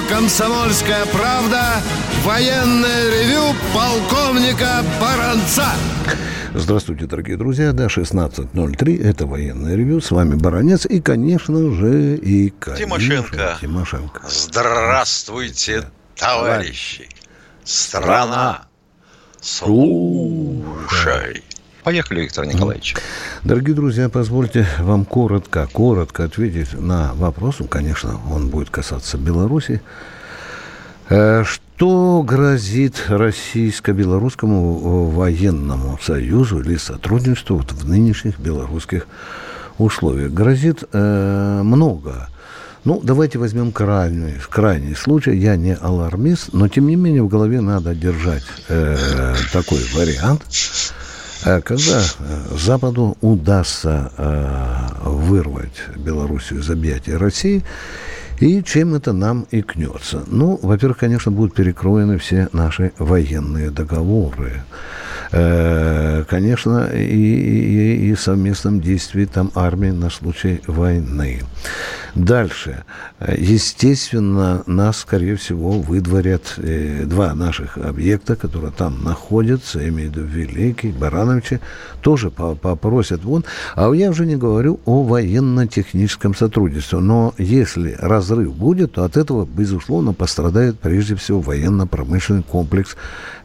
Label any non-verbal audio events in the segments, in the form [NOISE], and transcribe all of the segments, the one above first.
Радио «Комсомольская правда» военное ревю полковника Баранца. Здравствуйте, дорогие друзья. Да, 16.03. Это военное ревю. С вами Баранец и, конечно же, и конечно, Тимошенко. Тимошенко. Здравствуйте, товарищи! Страна, слушай! Поехали, Виктор Николаевич. Дорогие друзья, позвольте вам коротко, коротко ответить на вопрос. Ну, Конечно, он будет касаться Беларуси. Э, Что грозит российско-белорусскому военному союзу или сотрудничеству вот в нынешних белорусских условиях? Грозит э, много. Ну, давайте возьмем крайний, крайний случай. Я не алармист, но тем не менее в голове надо держать э, такой вариант. Э, Когда э, Западу удастся э, вырвать Белоруссию из объятий России, и чем это нам икнется? Ну, во-первых, конечно, будут перекроены все наши военные договоры. Э, Конечно, и, и, и совместном действии там армии на случай войны. Дальше. Естественно, нас, скорее всего, выдворят э, два наших объекта, которые там находятся, имею в виду Великий, Барановичи, тоже по- попросят вон. А я уже не говорю о военно-техническом сотрудничестве. Но если разрыв будет, то от этого, безусловно, пострадает прежде всего военно-промышленный комплекс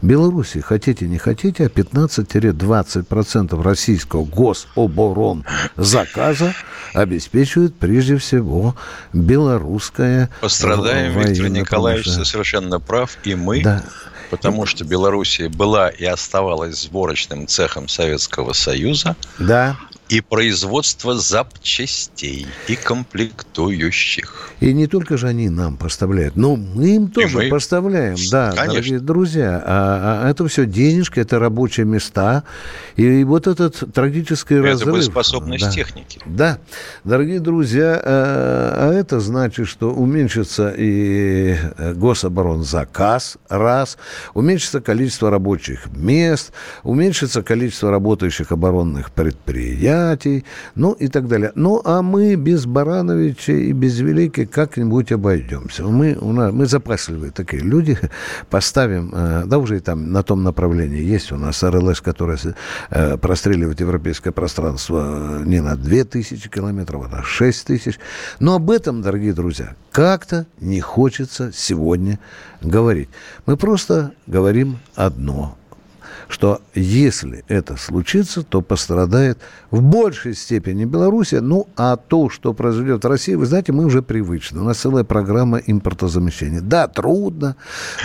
Беларуси. Хотите, не хотите, а 15-20% российского гособорон заказа обеспечивает прежде всего белорусская Пострадаем, Виктор. Николаевич, ты совершенно прав, и мы, Да. потому что Белоруссия была и оставалась сборочным цехом Советского Союза, Да. И производство запчастей и комплектующих. И не только же они нам поставляют, но мы им тоже мы поставляем. Да, Конечно. дорогие друзья. А, а это все денежки, это рабочие места. И вот этот трагический Это разрыв. боеспособность да. техники. Да, дорогие друзья, э, а это значит, что уменьшится и э, гособоронзаказ, раз, уменьшится количество рабочих мест, уменьшится количество работающих оборонных предприятий, ну и так далее. Ну, а мы без Барановича и без Великой как-нибудь обойдемся. Мы, у нас, мы запасливые такие люди, поставим, э, да уже и там на том направлении есть у нас РЛС, которая э, простреливает европейское пространство э, не на 2000 километров, а на 6 тысяч. Но об этом, дорогие друзья, как-то не хочется сегодня говорить. Мы просто говорим одно что если это случится, то пострадает в большей степени Белоруссия. Ну, а то, что произойдет в России, вы знаете, мы уже привычны. У нас целая программа импортозамещения. Да, трудно.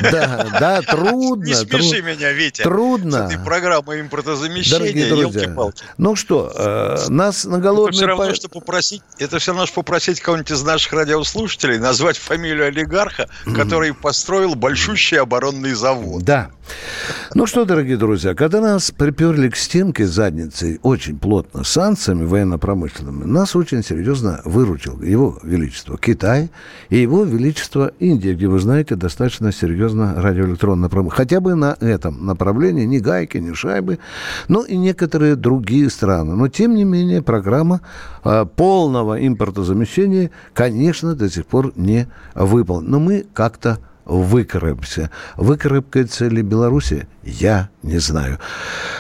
Да, [LAUGHS] да, трудно. Не смеши меня, Витя. Трудно. С этой программой Дорогие импортозамещения, друзья, елки-палки. ну что, э, нас на Это голодный... все равно, что попросить, это все равно, что попросить кого-нибудь из наших радиослушателей назвать фамилию олигарха, который построил большущий оборонный завод. Да. Ну что, дорогие друзья, когда нас приперли к стенке задницей очень плотно санкциями военно-промышленными, нас очень серьезно выручил его величество Китай и его величество Индия, где, вы знаете, достаточно серьезно радиоэлектронная промышленность. Хотя бы на этом направлении ни гайки, ни шайбы, ну и некоторые другие страны. Но, тем не менее, программа э, полного импортозамещения, конечно, до сих пор не выполнена. Но мы как-то выкарабкаемся. Выкарабкается ли Белоруссия? Я не знаю.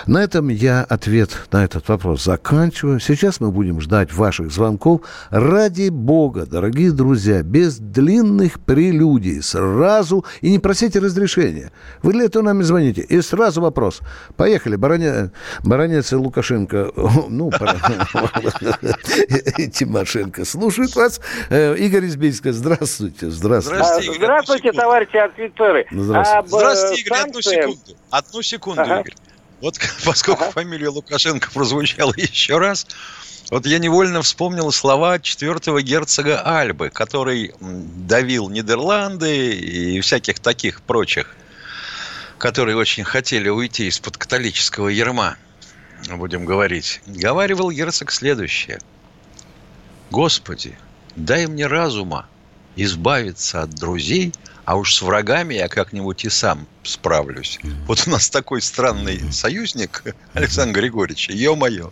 На этом я ответ на этот вопрос заканчиваю. Сейчас мы будем ждать ваших звонков. Ради бога, дорогие друзья, без длинных прелюдий, сразу, и не просите разрешения. Вы для этого нами звоните. И сразу вопрос. Поехали, Бараня- Баранец и Лукашенко. [LAUGHS] Ну. [LAUGHS] И Тимошенко слушают вас. Э, Игорь из Бийска, здравствуйте. Здравствуйте. Здравствуйте, А, товарищи офицеры. Здравствуйте. Здравствуйте, Игорь, одну секунду. Одну секунду, Ага. Игорь. Вот [LAUGHS] поскольку фамилия Лукашенко [LAUGHS] прозвучала еще раз, вот я невольно вспомнил слова четвертого герцога Альбы, который давил Нидерланды и всяких таких прочих которые очень хотели уйти из-под католического ерма, будем говорить, говаривал герцог следующее. «Господи, дай мне разума избавиться от друзей – а уж с врагами я как-нибудь и сам справлюсь. Вот у нас такой странный союзник, Александр Григорьевич, ё-моё.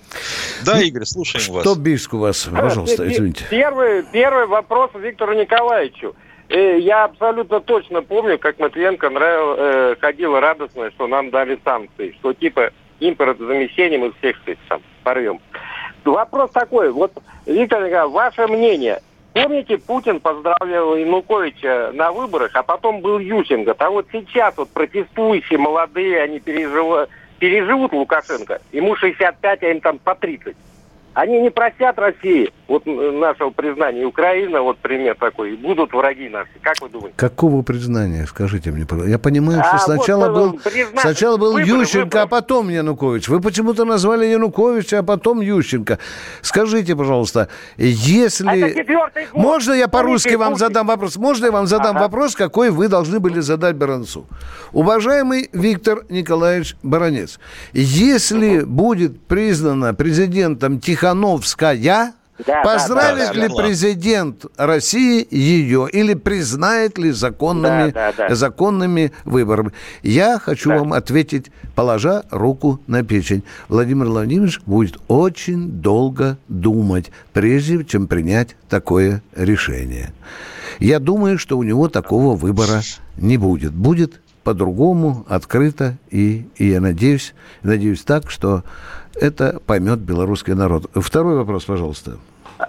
Да, ну, Игорь, слушаем что вас. Что бишь у вас, пожалуйста, извините. Первый, первый вопрос Виктору Николаевичу. Э, я абсолютно точно помню, как Матвиенко нравил, э, ходила радостно, что нам дали санкции, что типа импортозамещение мы всех там порвем. Вопрос такой, вот, Виктор Николаевич, ваше мнение, Помните, Путин поздравлял Януковича на выборах, а потом был Ющенко. А вот сейчас вот протестующие молодые, они переживают, переживут Лукашенко. Ему 65, а им там по 30. Они не простят России, вот нашего признания. Украина, вот пример такой, будут враги наши. Как вы думаете? Какого признания, скажите мне, Я понимаю, что а, сначала вот, был, сначала был выборы, Ющенко, выборы. а потом Янукович. Вы почему-то назвали Януковича, а потом Ющенко. Скажите, пожалуйста, если... Можно я по-русски вам задам вопрос? Можно я вам задам ага. вопрос, какой вы должны были задать Баранцу? Уважаемый Виктор Николаевич Баранец, если будет признана президентом Тихановская, да, Поздравит да, да, ли да, президент России ее или признает ли законными, да, да, да. законными выборами? Я хочу да. вам ответить, положа руку на печень. Владимир Владимирович будет очень долго думать, прежде чем принять такое решение. Я думаю, что у него такого выбора не будет. Будет по-другому, открыто, и, и я надеюсь, надеюсь так, что это поймет белорусский народ. Второй вопрос, пожалуйста.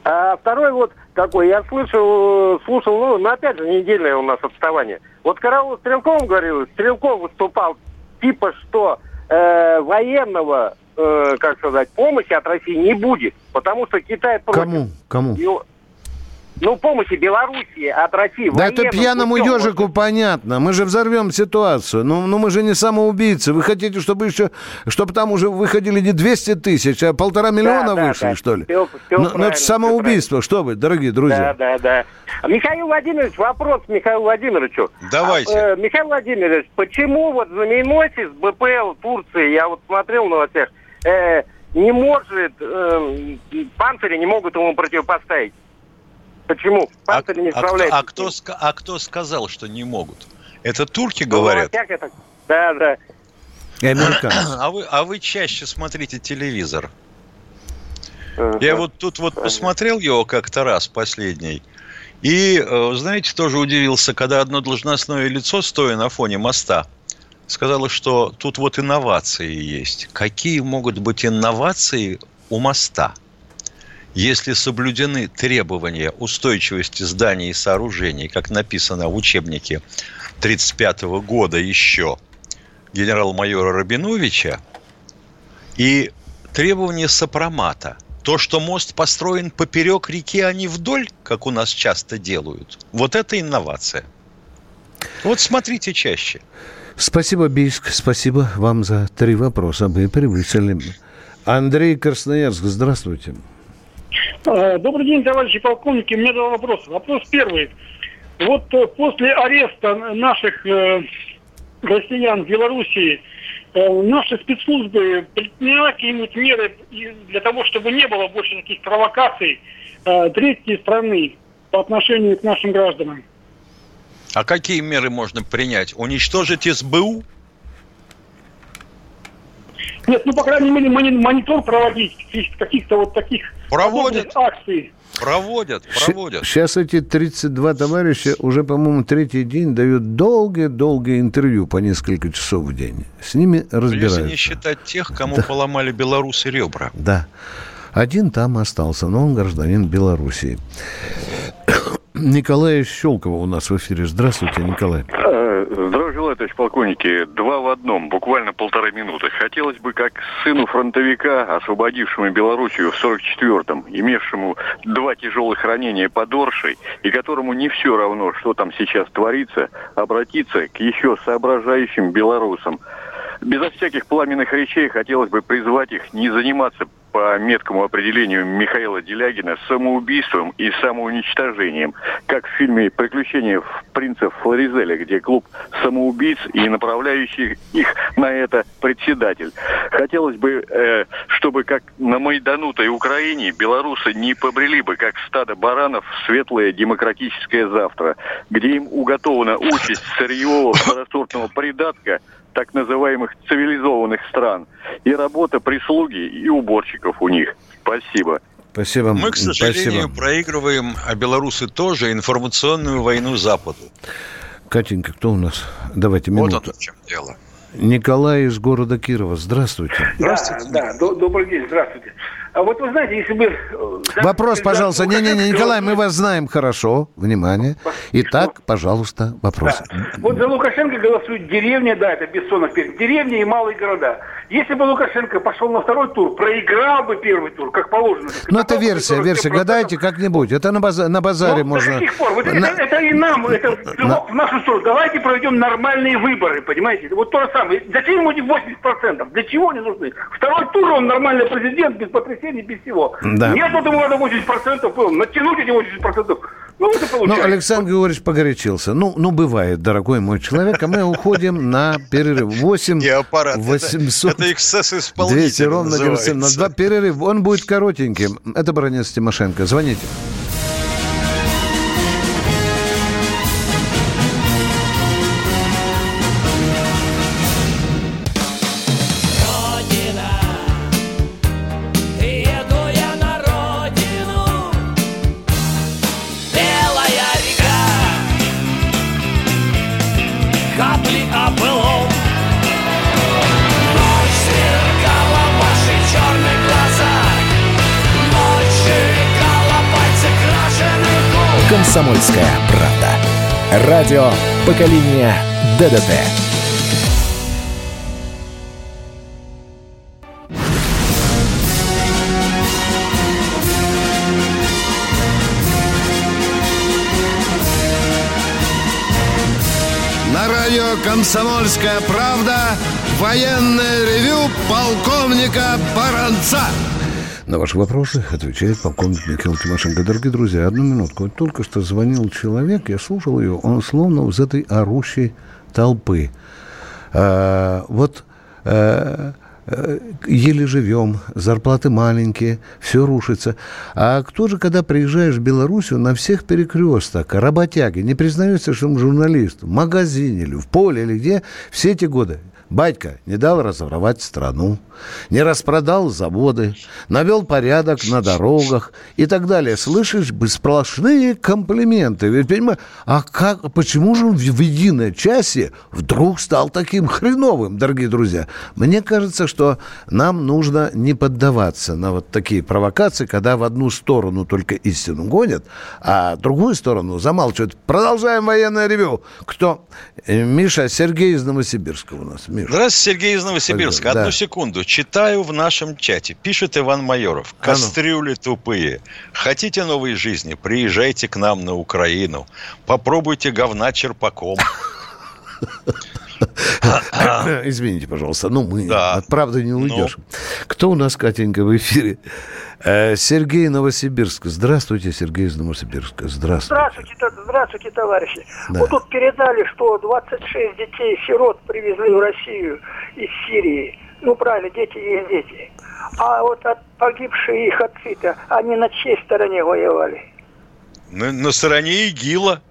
А второй вот такой, я слышал, слушал, ну, ну, опять же, недельное у нас отставание. Вот Караул Стрелков говорил, Стрелков выступал, типа, что э, военного, э, как сказать, помощи от России не будет, потому что Китай против. Кому? Кому? И, ну, помощи Белоруссии от России. Да это пьяному путем, ежику может... понятно. Мы же взорвем ситуацию. Ну, ну, мы же не самоубийцы. Вы хотите, чтобы еще, чтобы там уже выходили не 200 тысяч, а полтора миллиона да, вышли, да, что ли? Все, все ну, ну, это самоубийство. Что вы, дорогие друзья? Да, да, да. Михаил Владимирович, вопрос Михаилу Владимировичу. Давайте. А, э, Михаил Владимирович, почему вот знаменосец БПЛ Турции, я вот смотрел на новостях, э, не может, э, панцири не могут ему противопоставить? Почему? А, не справляется. А кто, а, кто, а кто сказал, что не могут? Это турки ну, говорят? Это... Да, да. И американцы. [CLEARS THROAT] А вы, а вы чаще смотрите телевизор? Uh-huh. Я вот тут вот посмотрел его как-то раз последний. И, э, знаете, тоже удивился, когда одно должностное лицо, стоя на фоне моста, сказала, что тут вот инновации есть. Какие могут быть инновации у моста? Если соблюдены требования устойчивости зданий и сооружений, как написано в учебнике 1935 года еще генерал-майора Рабиновича, и требования сопромата, то, что мост построен поперек реки, а не вдоль, как у нас часто делают, вот это инновация. Вот смотрите чаще. Спасибо, Бийск. Спасибо вам за три вопроса. Мы превысили. Андрей Красноярск, здравствуйте. Э, добрый день, товарищи полковники. У меня два вопроса. Вопрос первый. Вот э, после ареста наших э, россиян в Белоруссии наши спецслужбы предприняли какие-нибудь меры для того, чтобы не было больше таких провокаций третьей страны по отношению к нашим гражданам? А какие меры можно принять? Уничтожить СБУ? Нет, ну, по крайней мере, монитор проводить каких-то вот таких проводят акций. Проводят, проводят. Сейчас эти 32 товарища уже, по-моему, третий день дают долгие-долгие интервью по несколько часов в день. С ними разбираются. Если не считать тех, кому да. поломали белорусы ребра. Да. Один там остался, но он гражданин Белоруссии. [COUGHS] Николай Щелкова у нас в эфире. Здравствуйте, Николай. Здравия желаю, товарищ полковники. Два в одном, буквально полторы минуты. Хотелось бы, как сыну фронтовика, освободившему Белоруссию в 44-м, имевшему два тяжелых ранения под Оршей, и которому не все равно, что там сейчас творится, обратиться к еще соображающим белорусам. Безо всяких пламенных речей хотелось бы призвать их не заниматься по меткому определению Михаила Делягина самоубийством и самоуничтожением, как в фильме «Приключения принца Флоризеля», где клуб самоубийц и направляющий их на это председатель. Хотелось бы, э, чтобы как на майданутой Украине белорусы не побрели бы, как стадо баранов, в светлое демократическое завтра, где им уготована участь сырьевого второсортного придатка – так называемых цивилизованных стран. И работа прислуги и уборщиков у них. Спасибо. Спасибо. Мы, к сожалению, Спасибо. проигрываем, а белорусы тоже, информационную войну Западу. Катенька, кто у нас? Давайте минуту. Вот оно в чем дело. Николай из города Кирова. Здравствуйте. Здравствуйте. Да, да, добрый день, здравствуйте. А вот вы знаете, если бы... Э, вопрос, пожалуйста. Не-не-не, Николай, мы вас знаем хорошо. Внимание. Итак, пожалуйста, вопрос. Да. Вот за Лукашенко голосует деревня, да, это Бессонов перед. Деревня и малые города. Если бы Лукашенко пошел на второй тур, проиграл бы первый тур, как положено. Ну, это версия, версия. Гадайте как-нибудь. Это на, база, на базаре Но, можно... До сих пор. Вот на... это, это и нам, это на... в нашу сторону. Давайте проведем нормальные выборы, понимаете? Вот то же самое. Зачем ему 80%? Для чего они нужны? Второй тур, он нормальный президент, без потрясений, без всего. Да. Нет, вот ему надо 80%, натянуть эти 80%. Ну, это получается. Ну, Александр Григорьевич погорячился. Ну, ну, бывает, дорогой мой человек, а мы уходим на перерыв. 8 800 это, это эксцесс исполнителя 200 ровно 97 на два перерыв. Он будет коротеньким. Это Бронец Тимошенко. Звоните. Радио поколения ДДТ». На радио «Комсомольская правда» военное ревю полковника Баранца. На ваши вопросы отвечает полковник Михаил Тимошенко. Дорогие друзья, одну минутку. Только что звонил человек, я слушал ее, он словно из этой орущей толпы. А, вот а, еле живем, зарплаты маленькие, все рушится. А кто же, когда приезжаешь в Белоруссию, на всех перекрестках, работяги, не признается, что он журналист, в магазине или в поле или где, все эти годы Батька не дал разворовать страну, не распродал заводы, навел порядок на дорогах и так далее. Слышишь бы сплошные комплименты. Ведь, понимаешь, а как, почему же он в единой часе вдруг стал таким хреновым, дорогие друзья? Мне кажется, что нам нужно не поддаваться на вот такие провокации, когда в одну сторону только истину гонят, а другую сторону замалчивают. Продолжаем военное ревю. Кто? Э, Миша Сергей из Новосибирска у нас. Миша. Здравствуйте, Сергей из Новосибирска. Одну да. секунду. Читаю в нашем чате. Пишет Иван Майоров. А ну. Кастрюли тупые. Хотите новой жизни? Приезжайте к нам на Украину. Попробуйте говна черпаком. [LAUGHS] [COUGHS] Извините, пожалуйста, ну мы да. от правды не уйдешь. Ну. Кто у нас, Катенька, в эфире? Э, Сергей Новосибирск. Здравствуйте, Сергей из Новосибирска. Здравствуйте. Здравствуйте, здравствуйте товарищи. Да. Вот тут передали, что 26 детей-сирот привезли в Россию из Сирии. Ну, правильно, дети есть дети. А вот от погибшие их отцы-то, они на чьей стороне воевали? На, на стороне ИГИЛа.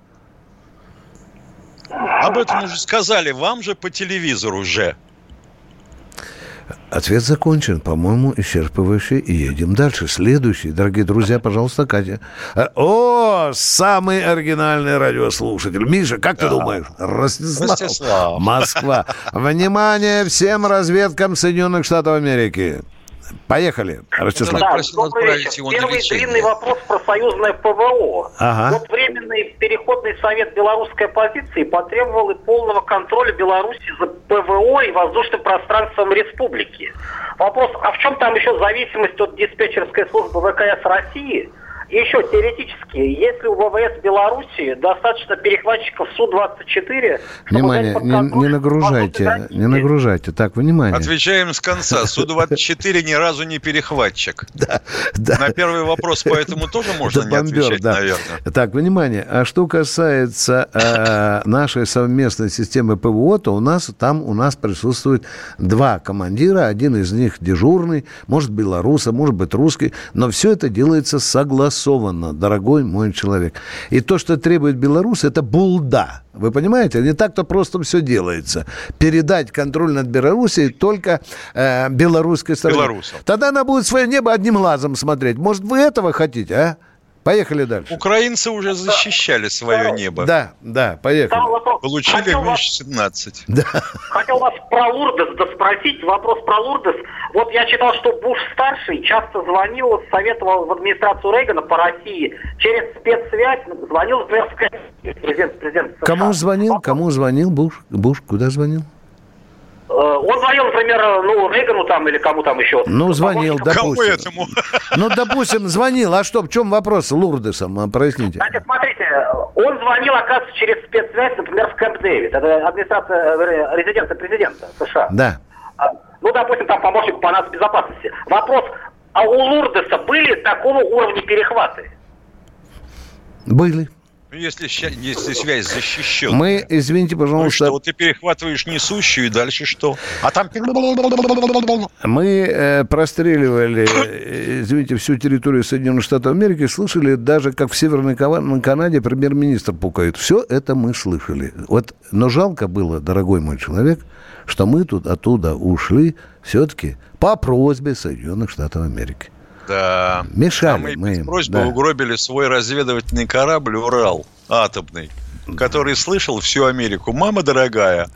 Об этом уже сказали вам же по телевизору уже. Ответ закончен, по-моему, исчерпывающий. И едем дальше. Следующий. Дорогие друзья, пожалуйста, Катя. А, о, самый оригинальный радиослушатель. Миша, как ты думаешь? Ростислав. Ростислав. Москва. [LAUGHS] Внимание всем разведкам Соединенных Штатов Америки. Поехали, Ростислав. Да, добрый вечер. Первый длинный вопрос про союзное ПВО. Ага. Вот Временный переходный совет белорусской оппозиции потребовал и полного контроля Беларуси за ПВО и воздушным пространством республики. Вопрос, а в чем там еще зависимость от диспетчерской службы ВКС России? Еще теоретически, если у ВВС Беларуси достаточно перехватчиков Су-24... Внимание, не, не нагружайте, не нагружайте. Так, внимание. Отвечаем с конца. [LAUGHS] Су-24 ни разу не перехватчик. [LAUGHS] Да, да. На первый вопрос поэтому тоже можно не отвечать, наверное. Так, внимание. А что касается э, нашей совместной системы ПВО, то у нас там у нас присутствует два командира. Один из них дежурный, может, белоруса, может быть, русский. Но все это делается согласно согласованно, дорогой мой человек. И то, что требует Беларусь, это булда. Вы понимаете? Не так-то просто все делается. Передать контроль над Белоруссией только э, белорусской стороне. Белорусам. Тогда она будет свое небо одним глазом смотреть. Может, вы этого хотите, а? Поехали дальше. Украинцы уже защищали свое небо. Да, да, поехали. Получили МиГ-17. Да. Хотел вас про Лурдес спросить. Вопрос про Лурдес. Вот я читал, что Буш-старший часто звонил, советовал в администрацию Рейгана по России. Через спецсвязь звонил, например, президент, президент США. Кому звонил? Кому звонил Буш? Буш куда звонил? Э, он звонил, например, ну, Рейгану там или кому там еще. Ну, звонил, допустим. Кому этому? Ну, допустим, звонил. А что, в чем вопрос Лурдесом? А, проясните. Значит, смотрите, он звонил, оказывается, через спецсвязь, например, в Кэмп Дэвид. Это администрация, э, резиденция президента США. Да. А, ну, допустим, там помощник по безопасности. Вопрос, а у Лурдеса были такого уровня перехваты? Были. Ну, если, если связь защищена. Мы, извините, пожалуйста... Ну, что, вот ты перехватываешь несущую, и дальше что? А там... Мы э, простреливали, э, извините, всю территорию Соединенных Штатов Америки, слышали даже, как в Северной Канаде премьер-министр пукает. Все это мы слышали. Вот, но жалко было, дорогой мой человек, что мы тут оттуда ушли все-таки по просьбе Соединенных Штатов Америки. Да. Мешали а мы, мы просьбы да. угробили свой разведывательный корабль «Урал» атомный, который слышал всю Америку. «Мама дорогая,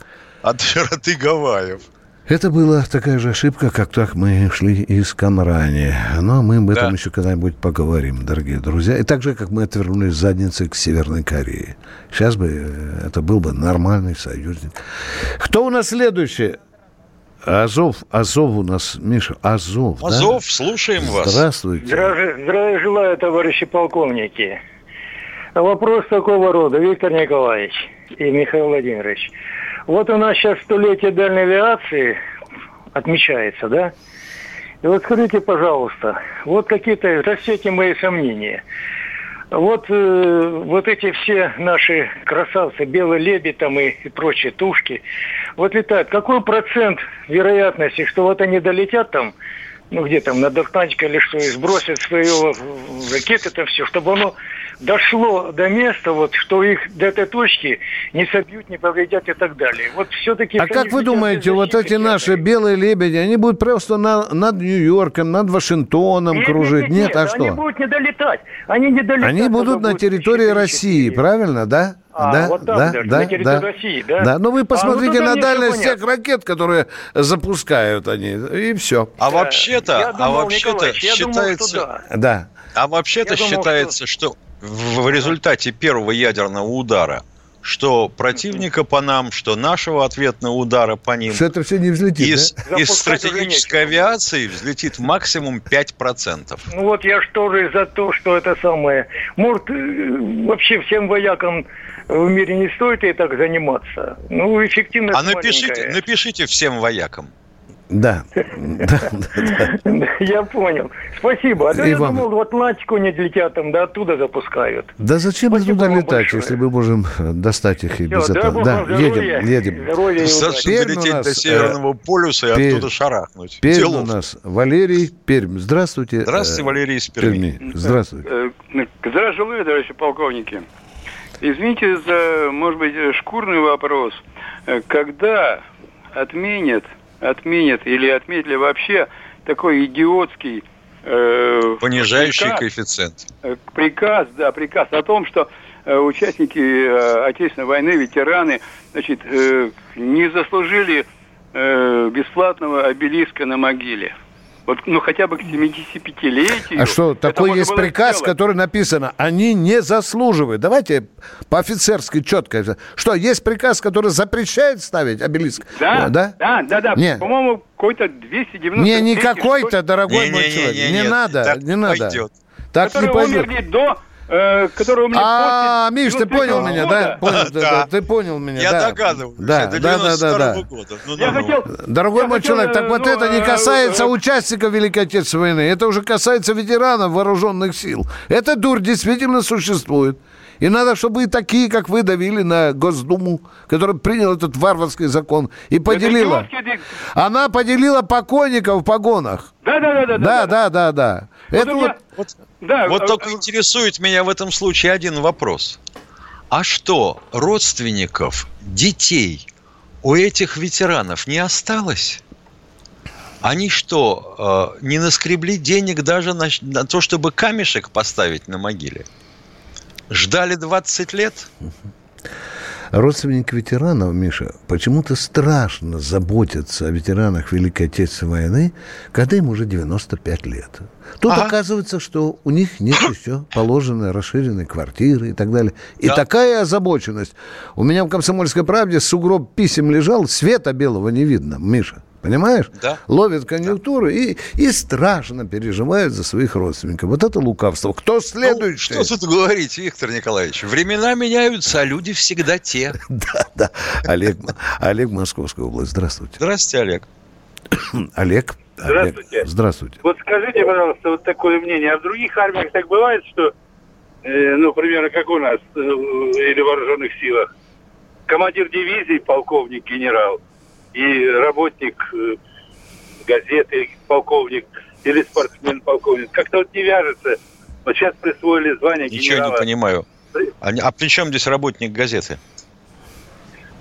от широты Гавайев». Это была такая же ошибка, как так мы шли из Камрани. Но мы об этом да. еще когда-нибудь поговорим, дорогие друзья. И так же, как мы отвернулись задницей к Северной Корее. Сейчас бы э, это был бы нормальный союзник. Кто у нас следующий? Азов, Азов у нас, Миша, Азов, Азов, да? слушаем вас. Здравствуйте. Здравия, здравия желаю, товарищи полковники. Вопрос такого рода, Виктор Николаевич и Михаил Владимирович. Вот у нас сейчас столетие дальней авиации отмечается, да? И вот скажите, пожалуйста, вот какие-то, растете мои сомнения – вот, э, вот эти все наши красавцы, белый лебедь там и, и прочие тушки, вот летают. Какой процент вероятности, что вот они долетят там, ну где там, на Дохтанчика или что, и сбросят свою ракеты, это все, чтобы оно дошло до места, вот, что их до этой точки не собьют, не повредят и так далее. Вот все-таки... А как вы думаете, вот эти наши белые лебеди, они будут просто на, над Нью-Йорком, над Вашингтоном нет, кружить? Нет, нет, нет, а что? Они будут не долетать. Они не долетят. Они будут на территории России, правильно, да? А, да, вот там, да, даже, да, на территории да, России, да? Да, но вы посмотрите а, вот на дальность тех ракет, которые запускают они, и все. А вообще-то, а вообще-то считается... Думал, да. да. А вообще-то считается, что... что в результате первого ядерного удара, что противника по нам, что нашего ответного удара по ним. Что это все не взлетит, Из, да? из стратегической авиации взлетит максимум 5%. Ну вот я что же за то, что это самое. Может, э, вообще всем воякам в мире не стоит и так заниматься. Ну, эффективность А напишите, напишите всем воякам. [LAUGHS] Да. Я понял. Спасибо. А то я думал, в Атлантику не летят, там, да оттуда запускают. Да зачем туда летать, если мы можем достать их и без этого? Да, едем, едем. Достаточно долететь до Северного полюса и оттуда шарахнуть. Пермь у нас Валерий Пермь. Здравствуйте. Здравствуйте, Валерий из Перми. Здравствуйте. Э, здравствуйте, товарищи полковники. Извините за, может быть, шкурный вопрос. Э, когда отменят отменят или отметили вообще такой идиотский э, понижающий приказ, коэффициент. Э, приказ, да, приказ о том, что э, участники э, Отечественной войны, ветераны, значит, э, не заслужили э, бесплатного обелиска на могиле. Вот, ну, хотя бы к 75-летию. А что, такой есть приказ, сделать. который написано, они не заслуживают. Давайте по-офицерски четко. Что, есть приказ, который запрещает ставить обелиск? Да, да, да, да. да. Не. По-моему, какой-то 290... Не, не какой-то, дорогой не, мой не, человек. Не, не, не, не надо, не надо. Пойдет. Так не пойдет. умерли до э, который у меня А, Миш, ты понял меня, да? Понял, [LAUGHS] да, да. Ты понял меня, Я да. догадываюсь. Да, да, да, да. Ну, я ну, хотел, Дорогой я мой человек, так вот ну, это не касается э, участников Великой Отечественной войны. Это уже касается ветеранов вооруженных сил. Эта дурь действительно существует. И надо, чтобы и такие, как вы, давили на Госдуму, которая приняла этот варварский закон и поделила. Она поделила покойников в погонах. Да, да, да, да. Да, да, да, да. Это вот, вот, да, вот а, только интересует меня в этом случае один вопрос. А что, родственников, детей у этих ветеранов не осталось? Они что, э, не наскребли денег даже на, на то, чтобы камешек поставить на могиле? Ждали 20 лет? Родственники ветеранов, Миша, почему-то страшно заботятся о ветеранах Великой Отечественной войны, когда им уже 95 лет. Тут ага. оказывается, что у них нет [COUGHS] еще положенной расширенной квартиры и так далее. И да. такая озабоченность. У меня в «Комсомольской правде» сугроб писем лежал, света белого не видно, Миша. Понимаешь? Да. Ловят конъюнктуру да. и, и страшно переживают за своих родственников. Вот это лукавство. Кто следующий? Ну, что тут говорить, Виктор Николаевич? Времена меняются, а люди всегда те. [LAUGHS] Да, да. Олег, Олег Московская область. Здравствуйте. Здравствуйте, [CLEARS THROAT] Олег. Олег. Здравствуйте. Здравствуйте. Вот скажите, пожалуйста, вот такое мнение. А в других армиях так бывает, что, э, ну, примерно как у нас, э, или в вооруженных силах, командир дивизии, полковник, генерал – и работник э, газеты, полковник, или спортсмен, полковник. Как-то вот не вяжется. Вот сейчас присвоили звание Ничего генерала. не понимаю. А, а при чем здесь работник газеты?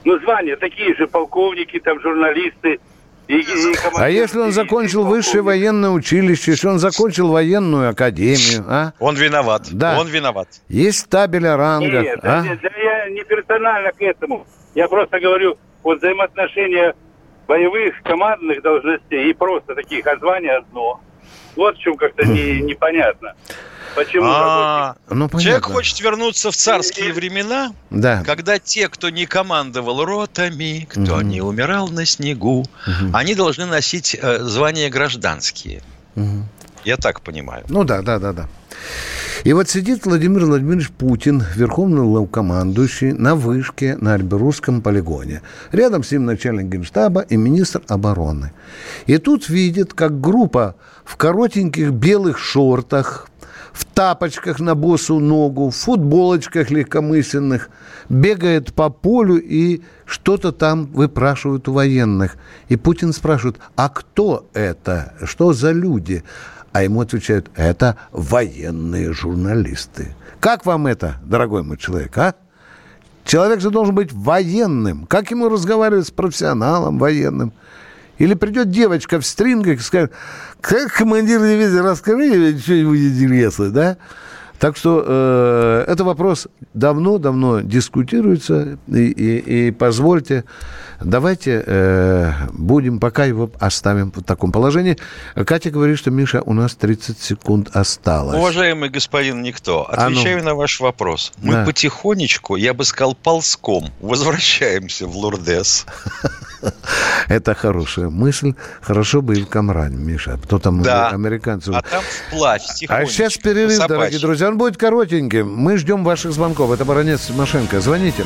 Ну, звания такие же, полковники, там, журналисты. И, и а если он закончил высшее военное училище, если он закончил военную академию, а? Он виноват. Да. Он виноват. Есть табель о рангах. Нет, а? да, да, я не персонально к этому. Я просто говорю, вот взаимоотношения боевых, командных должностей и просто таких, а звание одно. Вот в чем как-то не, непонятно. Почему а, ну, Человек хочет вернуться в царские времена, да. когда те, кто не командовал ротами, кто угу. не умирал на снегу, угу. они должны носить э, звания гражданские. Угу. Я так понимаю. Ну да, да, да, да. И вот сидит Владимир Владимирович Путин, верховный главкомандующий, на вышке на Альберусском полигоне. Рядом с ним начальник генштаба и министр обороны. И тут видит, как группа в коротеньких белых шортах, в тапочках на босу ногу, в футболочках легкомысленных, бегает по полю и что-то там выпрашивают у военных. И Путин спрашивает, а кто это? Что за люди? А ему отвечают, это военные журналисты. Как вам это, дорогой мой человек, а? Человек же должен быть военным. Как ему разговаривать с профессионалом военным? Или придет девочка в стрингах и скажет, как командир дивизии, расскажи что-нибудь интересное, да? Так что э, это вопрос давно-давно дискутируется. И, и, и позвольте, давайте э, будем, пока его оставим в таком положении. Катя говорит, что, Миша, у нас 30 секунд осталось. Уважаемый господин Никто, отвечаю а ну. на ваш вопрос. Мы да. потихонечку, я бы сказал, ползком возвращаемся в Лурдес. [LAUGHS] Это хорошая мысль. Хорошо бы и в Камране, Миша. Кто там да. американцы? А там вплавь, А сейчас перерыв, дорогие друзья он будет коротеньким. Мы ждем ваших звонков. Это Баронец Тимошенко. Звоните.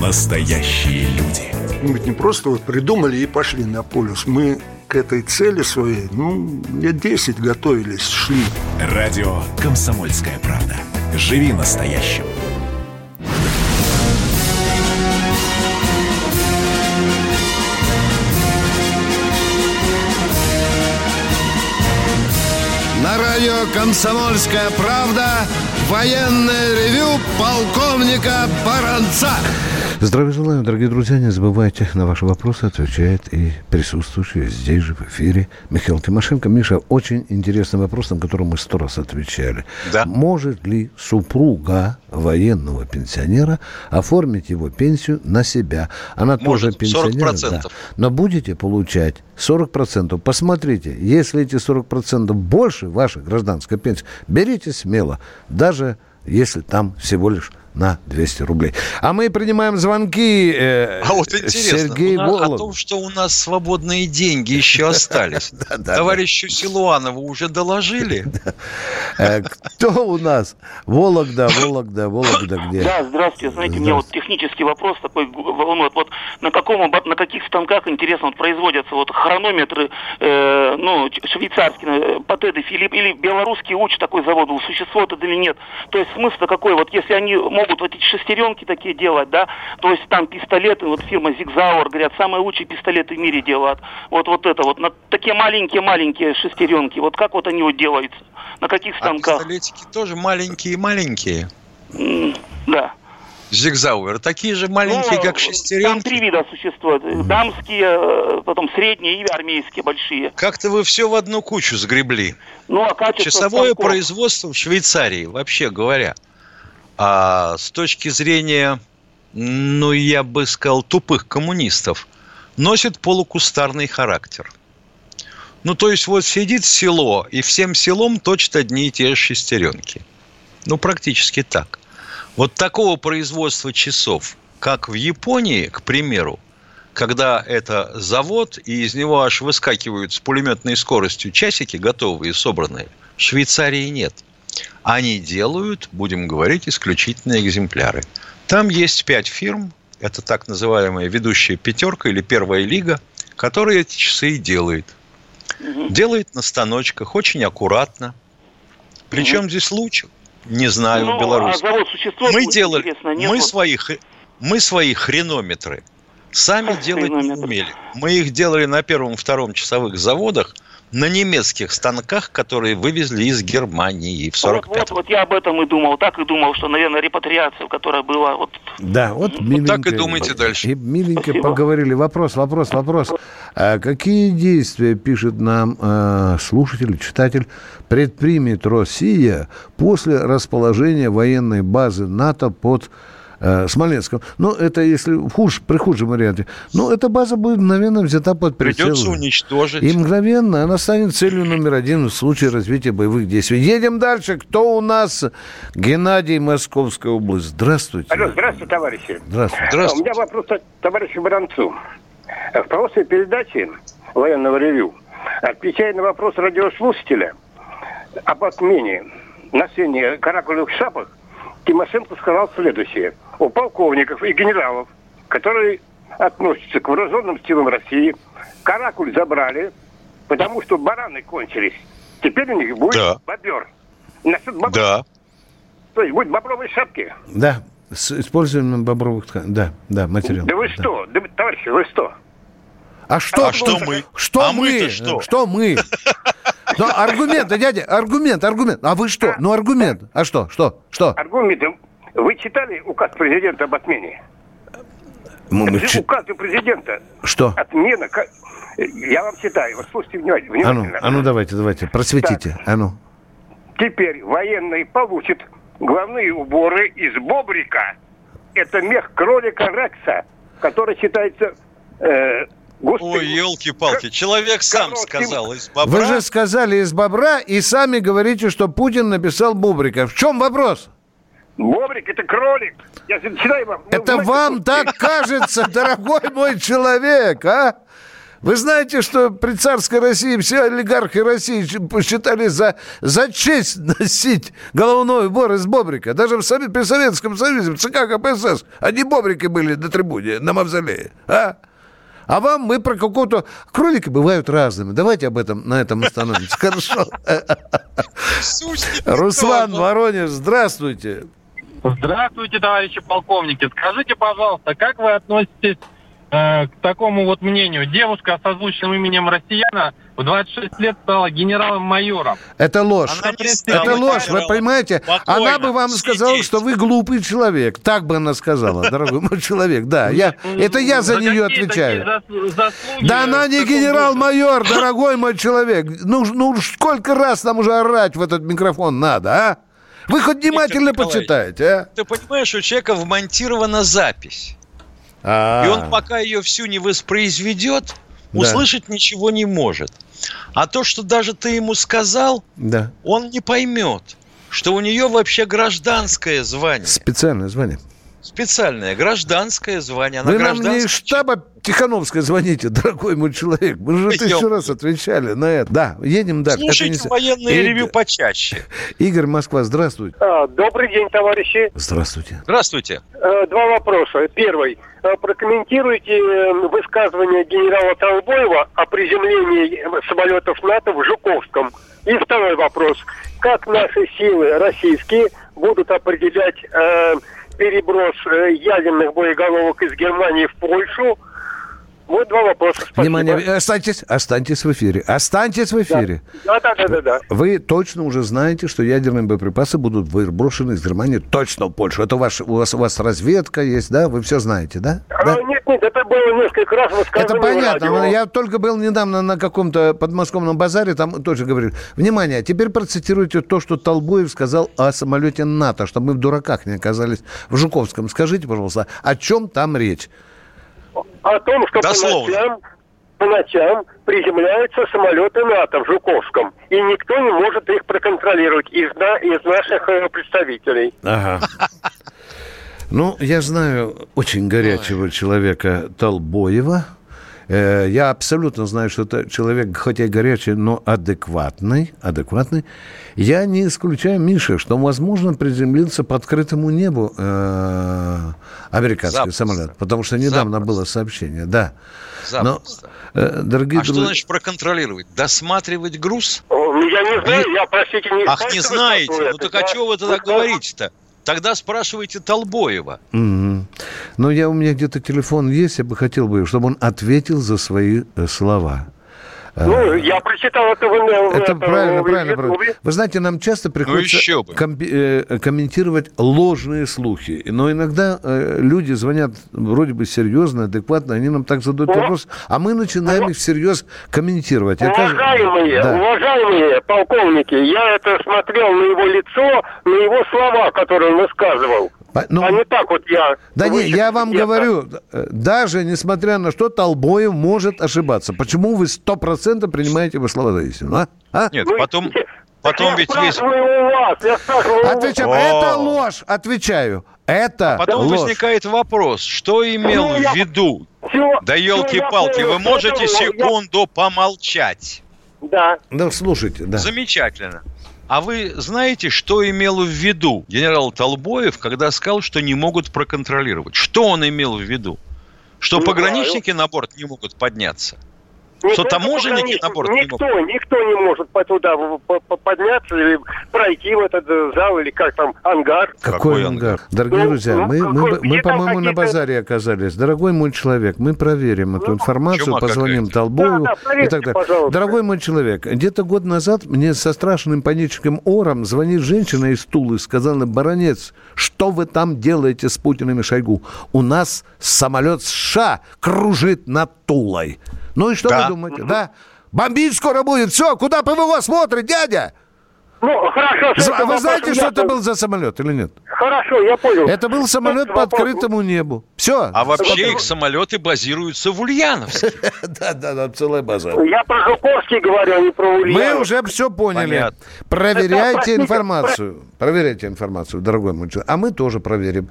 настоящие люди. Мы ведь не просто вот придумали и пошли на полюс. Мы к этой цели своей, ну, лет 10 готовились, шли. Радио «Комсомольская правда». Живи настоящим. На радио «Комсомольская правда» военное ревю полковника Баранца. Здравия желаю, дорогие друзья. Не забывайте, на ваши вопросы отвечает и присутствующий здесь же в эфире Михаил Тимошенко. Миша, очень интересный вопрос, на который мы сто раз отвечали. Да. Может ли супруга военного пенсионера оформить его пенсию на себя? Она Может, тоже пенсионер, 40%. да. Но будете получать 40%. Посмотрите, если эти 40% больше вашей гражданской пенсии, берите смело, даже если там всего лишь на 200 рублей. А мы принимаем звонки. Э, а вот интересно, Сергей у о том, что у нас свободные деньги еще [LAUGHS] остались. Товарищу Силуанову уже доложили? [LAUGHS] Э, кто у нас? Вологда, Вологда, Вологда где? Да, здравствуйте. Знаете, мне вот технический вопрос такой волнует. Вот на каком, на каких станках, интересно, производятся вот хронометры, э, ну, швейцарские, патеды, Филипп, или белорусский уч такой завод существует это или нет? То есть смысл какой? Вот если они могут могут вот эти шестеренки такие делать, да, то есть там пистолеты, вот фирма Зигзауэр, говорят, самые лучшие пистолеты в мире делают. Вот, вот это вот, на такие маленькие-маленькие шестеренки, вот как вот они вот делаются, на каких а станках? А пистолетики тоже маленькие-маленькие? Mm, да. Зигзауэр. Такие же маленькие, ну, как шестеренки. Там три вида существуют. Дамские, э, потом средние и армейские большие. Как-то вы все в одну кучу сгребли. Ну, а качество Часовое станков... производство в Швейцарии, вообще говоря, а с точки зрения, ну, я бы сказал, тупых коммунистов, носит полукустарный характер. Ну, то есть вот сидит село, и всем селом точат одни и те же шестеренки. Ну, практически так. Вот такого производства часов, как в Японии, к примеру, когда это завод, и из него аж выскакивают с пулеметной скоростью часики, готовые, собранные, в Швейцарии нет – они делают, будем говорить, исключительно экземпляры. Там есть пять фирм, это так называемая ведущая пятерка или первая лига, которые эти часы и делает. Угу. Делает на станочках, очень аккуратно. Причем угу. здесь луч? Не знаю, ну, в Беларуси. А мы делали, мы свои, мы свои хренометры сами как делать хренометр? не умели. Мы их делали на первом-втором часовых заводах – на немецких станках, которые вывезли из Германии в 45 вот, вот, вот я об этом и думал. Так и думал, что, наверное, репатриация, которая была... Вот... Да, вот миленько... Вот так и думайте дальше. И миленько Спасибо. поговорили. Вопрос, вопрос, вопрос. А какие действия, пишет нам э, слушатель, читатель, предпримет Россия после расположения военной базы НАТО под э, Смоленском. Но это если в хуж, при худшем варианте. Но эта база будет мгновенно взята под прицел. Придется уничтожить. И мгновенно она станет целью номер один в случае развития боевых действий. Едем дальше. Кто у нас? Геннадий, Московская область. Здравствуйте. Алло, здравствуйте, товарищи. Здравствуйте. здравствуйте. У меня вопрос товарищу Бранцу. В прошлой передаче военного ревю, отвечая на вопрос радиослушателя об отмене носения каракулевых шапок, Тимошенко сказал следующее. У полковников и генералов, которые относятся к вооруженным силам России, каракуль забрали, потому что бараны кончились. Теперь у них будет да. бобер. Насчет бобра. Да. То есть будет бобровые шапки. Да, с использованием бобровых тканей. Да, да, материал. Да вы да. что? Да, товарищи, вы что? А что, а что мы? Что а мы? Что? что мы? [LAUGHS] Ну, аргумент, дядя, аргумент, аргумент. А вы что? Ну, аргумент. А что, что, что? Аргумент. Вы читали указ президента об отмене? Мы, мы. Указ президента. Что? Отмена. Я вам читаю. Вот слушайте внимательно. А ну, а ну давайте, давайте, просветите. Так. А ну. Теперь военные получат главные уборы из бобрика. Это мех кролика Рекса, который считается э, Господи, Ой, елки-палки, человек сам сказал из бобра. Вы же сказали из бобра и сами говорите, что Путин написал Бобрика. В чем вопрос? Бобрик это кролик. Я читаю вам. Это вам так кажется, [LAUGHS] дорогой мой человек, а? Вы знаете, что при царской России все олигархи России посчитали за, за честь носить головной убор из бобрика. Даже в, при Советском Союзе, в ЦК КПСС, они бобрики были на трибуне, на мавзолее. А? А вам мы про какого-то... Кролики бывают разными. Давайте об этом, на этом остановимся. Хорошо. Руслан Воронеж, здравствуйте. Здравствуйте, товарищи полковники. Скажите, пожалуйста, как вы относитесь к такому вот мнению. Девушка с озвученным именем россияна в 26 лет стала генералом-майором. Это ложь. Это ложь, вы понимаете? Спокойно, она бы вам сказала, что вы глупый человек. Так бы она сказала, дорогой мой человек. Да, я, это я за нее отвечаю. Да она не генерал-майор, дорогой мой человек. Ну, ну сколько раз нам уже орать в этот микрофон надо, а? Вы хоть внимательно почитайте, а? Ты понимаешь, у человека вмонтирована запись. А-а-а. И он пока ее всю не воспроизведет, услышать ничего не может. А то, что даже ты ему сказал, Да. он не поймет, что у нее вообще гражданское звание. Специальное звание. Специальное гражданское звание. Она Вы нам не штаба Тихановской звоните, [LAUGHS] дорогой мой человек. Мы же тысячу Идем. раз отвечали на это. Да, едем дальше. Слушайте Это не- военные Игорь- ревю почаще. [LAUGHS] Игорь Москва, здравствуйте. А, Добрый день, товарищи. Здравствуйте. Здравствуйте. Э, Два вопроса. Первый. Э, Прокомментируйте э, высказывание генерала Толбоева о приземлении э, самолетов НАТО в Жуковском. И второй вопрос. Как наши силы российские будут определять э, переброс э, ядерных боеголовок из Германии в Польшу? Вот два вопроса. Спасибо. Внимание, останьтесь, останьтесь в эфире. Останьтесь в эфире. Да, да, да, да, да. Вы точно уже знаете, что ядерные боеприпасы будут выброшены из Германии точно в Польшу. Это ваш, у, вас, у вас разведка есть, да? Вы все знаете, да? А, Нет, нет, это было несколько раз. Это понятно. радио. Я только был недавно на каком-то подмосковном базаре, там тоже говорили. Внимание, теперь процитируйте то, что Толбоев сказал о самолете НАТО, чтобы мы в дураках не оказались в Жуковском. Скажите, пожалуйста, о чем там речь? О том, что по ночам, по ночам приземляются самолеты НАТО в Жуковском. И никто не может их проконтролировать из, из наших э, представителей. Ага. Ну, я знаю очень горячего человека Толбоева. Э, Я абсолютно знаю, что это человек, хотя и горячий, но адекватный, адекватный. Я не исключаю, Миша, что, возможно, приземлился по открытому небу э, американский Запросто. самолет, потому что недавно было сообщение, да. Но, Запросто. э, дорогие А что друзья, значит проконтролировать? Досматривать груз? Я не знаю, я, простите, не Ах, не что знаете? Ну так о чем вы тогда Вот, говорите-то? Тогда спрашивайте Толбоева. Мгм. Но я у меня где-то телефон есть, я бы хотел бы, чтобы он ответил за свои э, слова. Ну, я прочитал это в Это в- правильно, в правильно. Вы знаете, нам часто приходится еще бы. комби- э, комментировать ложные слухи. Но иногда э, люди звонят вроде бы серьезно, адекватно, они нам так задают вопрос, а мы начинаем их всерьез комментировать. Уважаемые, Да. уважаемые полковники, я это смотрел на его лицо, на его слова, которые он высказывал. Ну, а не так вот я... Да не, я вам где-то. говорю, э, даже несмотря на что, Толбоев может ошибаться. Почему вы сто процентов принимаете его слова за истину, а? А? Нет, Ну, потом, я потом ведь есть... у вас, я спрашиваю у вас. Отвечаю, О. это ложь, отвечаю. Это Потом ложь. возникает вопрос, что имел Ну, я- в виду? Всё- Да я елки-палки, вы можете поэтому я- секунду помолчать? Да. Да, слушайте, да. Замечательно. А вы знаете, что имел в виду генерал Толбоев, когда сказал, что не могут проконтролировать? Что он имел в виду? Что Не пограничники на борт не могут подняться? Что таможенники на борт не никто, никто не может туда подняться или пройти в этот э, зал или как там ангар. Какой ангар? Дорогие Ну, друзья, ну, мы, мы, какой- мы, по-моему, на базаре оказались. Дорогой мой человек, мы проверим эту информацию, чума позвоним. Толбоеву Да, да, и так далее. пожалуйста. Дорогой мой человек, где-то год назад мне со страшным паническим ором звонит женщина из Тулы и сказала, баронец, что вы там делаете с Путиным и Шойгу? У нас самолет США кружит над Тулой. Ну и что Да. вы думаете? Да? Бомбить скоро будет. Все, куда ПВО смотрит, дядя? Ну, хорошо. этим Вы знаете, что это был за самолет или нет? Хорошо, я понял. Это был самолет по открытому небу. Все. А вообще их самолеты базируются в Ульяновске. [LAUGHS] Да, да, да, целая база. Я про Жуковский говорю, а не про Мы Ульяновск. уже все поняли. Проверяйте информацию. Проверяйте информацию, дорогой мой человек. А мы тоже проверим.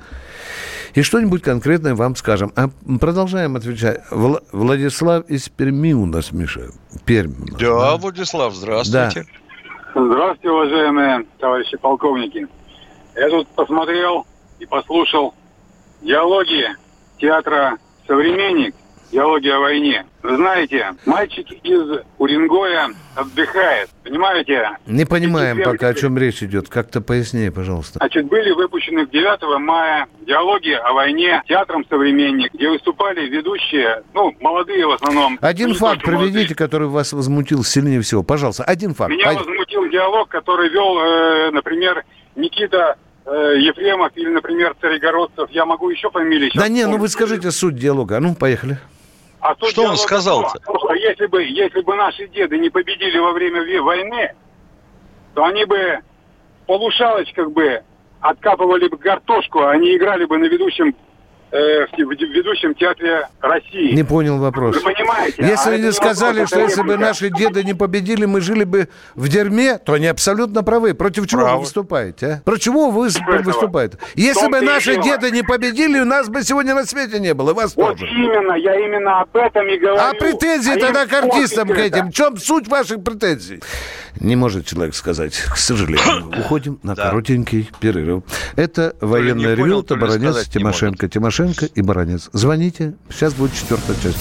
И что-нибудь конкретное вам скажем. А продолжаем отвечать. Вла- Владислав из Перми у нас, Миша. Пермь. Да, Владислав, здравствуйте. Здравствуйте, уважаемые товарищи полковники. Я тут посмотрел и послушал диалоги театра «Современник» диалоги о войне. Вы знаете, мальчик из Уренгоя отдыхает, понимаете? Не понимаем пока, о чем речь идет. Как-то пояснее, пожалуйста. Значит, были выпущены 9 мая диалоги о войне театром «Современник», где выступали ведущие, ну, молодые в основном. Один факт приведите, молодые. который вас возмутил сильнее всего. Пожалуйста, один факт. Меня Пойд... возмутил диалог, который вел, э, например, Никита э, Ефремов или, например, Царегородцев. Я могу еще фамилии Да не, ну вы скажите суть диалога. А ну, поехали. А Что он сказал-то? Если бы, если бы наши деды не победили во время войны, то они бы полушалочках бы откапывали бы картошку, они играли бы на ведущем э, в ведущем театре России. Не понял вопрос. Вы понимаете? Если а они сказали, вопрос, что если бы наши деды не победили, мы жили бы в дерьме, то они абсолютно правы. Против чего Право. вы выступаете? А? Против чего вы выступаете? Если бы наши деды не победили, у нас бы сегодня на свете не было. вас вот тоже. именно, я именно об этом и говорю. А претензии а тогда к артистам к этим? В чем суть ваших претензий? Не может человек сказать, к сожалению. [COUGHS] Уходим на да. коротенький перерыв. Это военный ревю, Табаранец, Тимошенко. Тимошенко и Баранец. Звоните. Сейчас будет четвертая часть.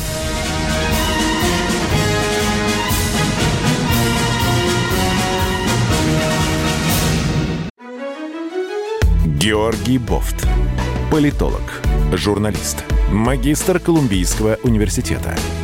Георгий Бофт. Политолог, журналист, магистр Колумбийского университета –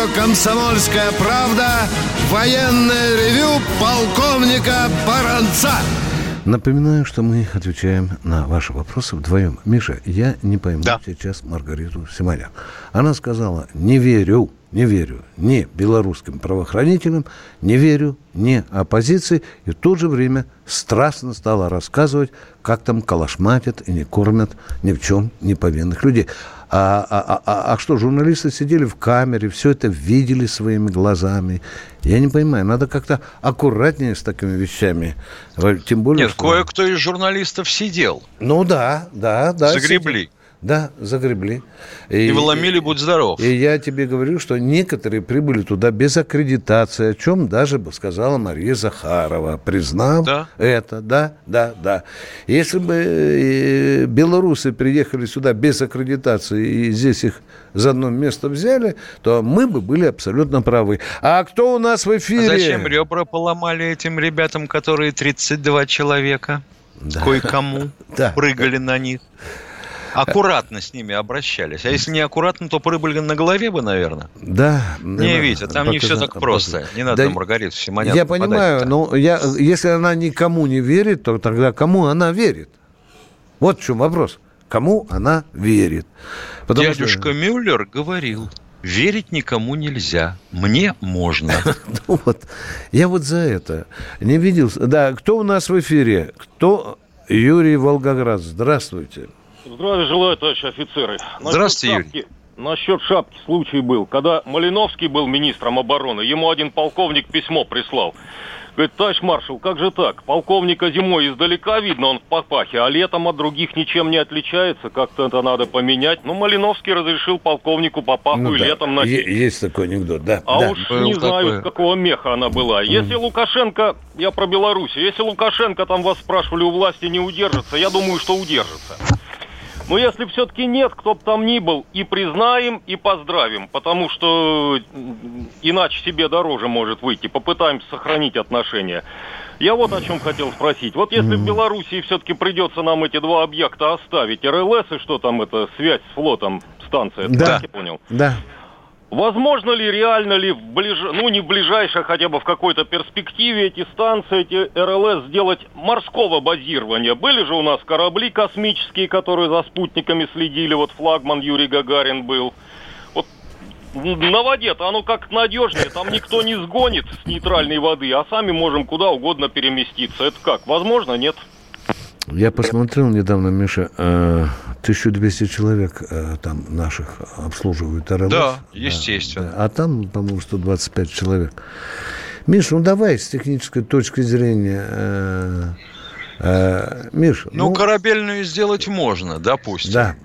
Радио «Комсомольская правда» военное ревю полковника Баранца. Напоминаю, что мы отвечаем на ваши вопросы вдвоем. Миша, я не пойму да. сейчас Маргариту Симонян. Она сказала, не верю, не верю ни белорусским правоохранителям, не верю ни оппозиции, и в то же время страстно стала рассказывать, как там калашматят и не кормят ни в чем не повинных людей. А, а, а, а что, журналисты сидели в камере, все это видели своими глазами. Я не понимаю, надо как-то аккуратнее с такими вещами. Тем более, Нет, что... кое-кто из журналистов сидел. Ну да, да, да. Загребли. Сидел. Да, загребли. И, и вломили, будь здоров. И я тебе говорю, что некоторые прибыли туда без аккредитации, о чем даже бы сказала Мария Захарова, признав да? это. Да, да, да. Если бы э, белорусы приехали сюда без аккредитации и здесь их за одно место взяли, то мы бы были абсолютно правы. А кто у нас в эфире? А зачем ребра поломали этим ребятам, которые 32 человека? Да. Кое-кому [LAUGHS] да. прыгали на них. Аккуратно с ними обращались. А если не аккуратно, то прыгали на голове бы, наверное. Да. Не, да, Витя, там не все так просто. Не надо да, Маргариту Симонян Я понимаю, но я, если она никому не верит, то тогда кому она верит? Вот в чем вопрос. Кому она верит? Потому Дядюшка что... Мюллер говорил, Верить никому нельзя. Мне можно. [LAUGHS] ну вот, я вот за это не видел. Да, кто у нас в эфире? Кто? Юрий Волгоград. Здравствуйте. Здравия желаю, товарищи офицеры. Здравствуйте, шапки, Юрий. Насчет шапки случай был. Когда Малиновский был министром обороны, ему один полковник письмо прислал. Говорит, товарищ маршал, как же так? Полковника зимой издалека видно, он в папахе, а летом от других ничем не отличается. Как-то это надо поменять. Ну, Малиновский разрешил полковнику папаху ну, и да. летом носить. Есть такой анекдот, да. А да. уж Был не такой. знаю, из какого меха она была. Если mm. Лукашенко, я про Беларусь, если Лукашенко там вас спрашивали, у власти не удержится, я думаю, что удержится. Но если все-таки нет, кто бы там ни был, и признаем, и поздравим, потому что иначе себе дороже может выйти. Попытаемся сохранить отношения. Я вот о чем хотел спросить. Вот если в Белоруссии все-таки придется нам эти два объекта оставить, РЛС и что там это, связь с флотом, станция, да. так я понял? Да. Возможно ли, реально ли, в ближ... ну не в ближайшей, хотя бы в какой-то перспективе эти станции, эти РЛС сделать морского базирования? Были же у нас корабли космические, которые за спутниками следили, вот флагман Юрий Гагарин был. Вот на воде-то оно как надежнее, там никто не сгонит с нейтральной воды, а сами можем куда угодно переместиться. Это как, возможно, нет? Я посмотрел недавно, Миша, э, 1200 человек э, там наших обслуживают РЛС. Да, естественно. Да, а там, по-моему, 125 человек. Миш, ну давай с технической точки зрения... Э, э, Миш, ну, ну корабельную сделать можно, допустим. Да.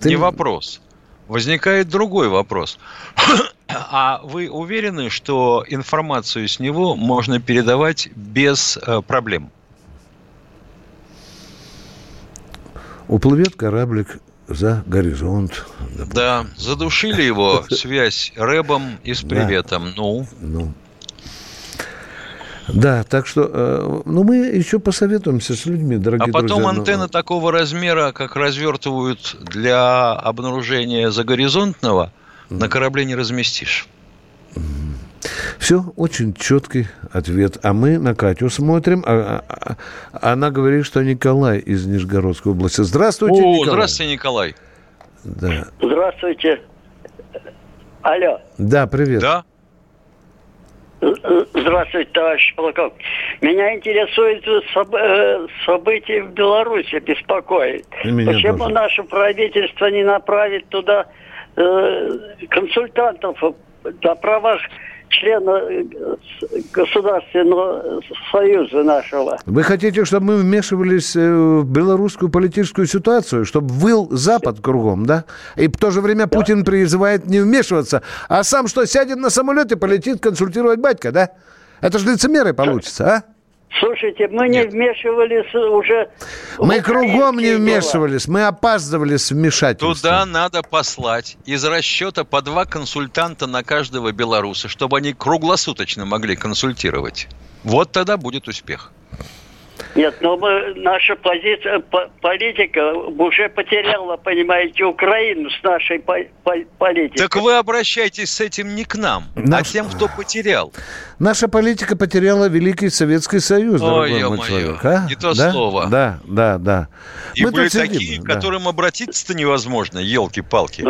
Ты... Не вопрос. Возникает другой вопрос. [COUGHS] А вы уверены, что информацию с него можно передавать без э, проблем? Уплывет кораблик за горизонт. Допустим. Да, задушили его [LAUGHS] связь рэбом и с приветом. Да. Ну. ну. Да, так что, э, ну, мы еще посоветуемся с людьми, дорогие друзья. А потом друзья, антенны но... такого размера, как развертывают для обнаружения загоризонтного, mm. на корабле не разместишь. Все, очень четкий ответ. А мы на Катю смотрим. А, а, а, она говорит, что Николай из Нижегородской области. Здравствуйте, О, Николай. Здравствуйте, Николай. Да. Здравствуйте. Алло. Да, привет. Да. Здравствуйте, товарищ полковник. Меня интересует э, события в Беларуси, беспокоит. Почему тоже. наше правительство не направит туда э, консультантов о правах члена э, Государственного Союза нашего. Вы хотите, чтобы мы вмешивались э, в белорусскую политическую ситуацию, чтобы выл Запад кругом, да? И в то же время да. Путин призывает не вмешиваться, а сам что, сядет на самолет и полетит консультировать батька, да? Это же лицемеры получится, а? Слушайте, мы не вмешивались уже... Мы кругом не вмешивались, дела. мы опаздывали с вмешательством. Туда надо послать из расчета по два консультанта на каждого белоруса, чтобы они круглосуточно могли консультировать. Вот тогда будет успех. Нет, но мы, наша позиция, политика уже потеряла, понимаете, Украину с нашей политикой. Так вы обращайтесь с этим не к нам, а Наш... а тем, кто потерял. Наша политика потеряла Великий Советский Союз, Ой, дорогой мой человек. А? Не то да? слово. Да, да, да. И Мы были такие, да. к которым обратиться-то невозможно, елки-палки.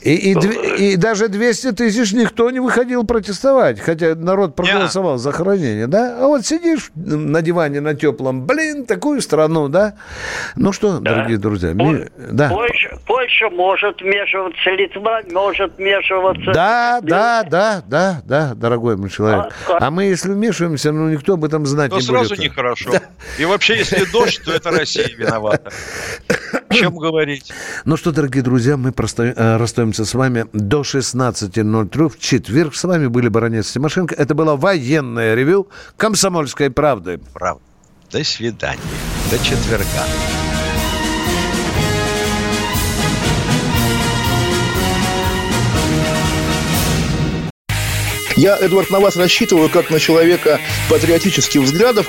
И, и, и даже 200 тысяч никто не выходил протестовать, хотя народ проголосовал yeah. за хранение, да? А вот сидишь на диване на теплом, блин, такую страну, да? Ну что, да. дорогие друзья, Пол, ми... да. Польша, Польша может вмешиваться, Литва может вмешиваться. Да, да, да, да, да, дорогой мой человек. А, мы, если вмешиваемся, ну, никто об этом знать то не сразу будет. нехорошо. Да. И вообще, если дождь, то это Россия виновата. О чем говорить? Ну что, дорогие друзья, мы э, расстаемся с вами до 16.03 в четверг. С вами были Баранец Тимошенко. Это было военное ревю «Комсомольской правды». Правда. До свидания. До четверга. Я, Эдвард, на вас рассчитываю как на человека патриотических взглядов.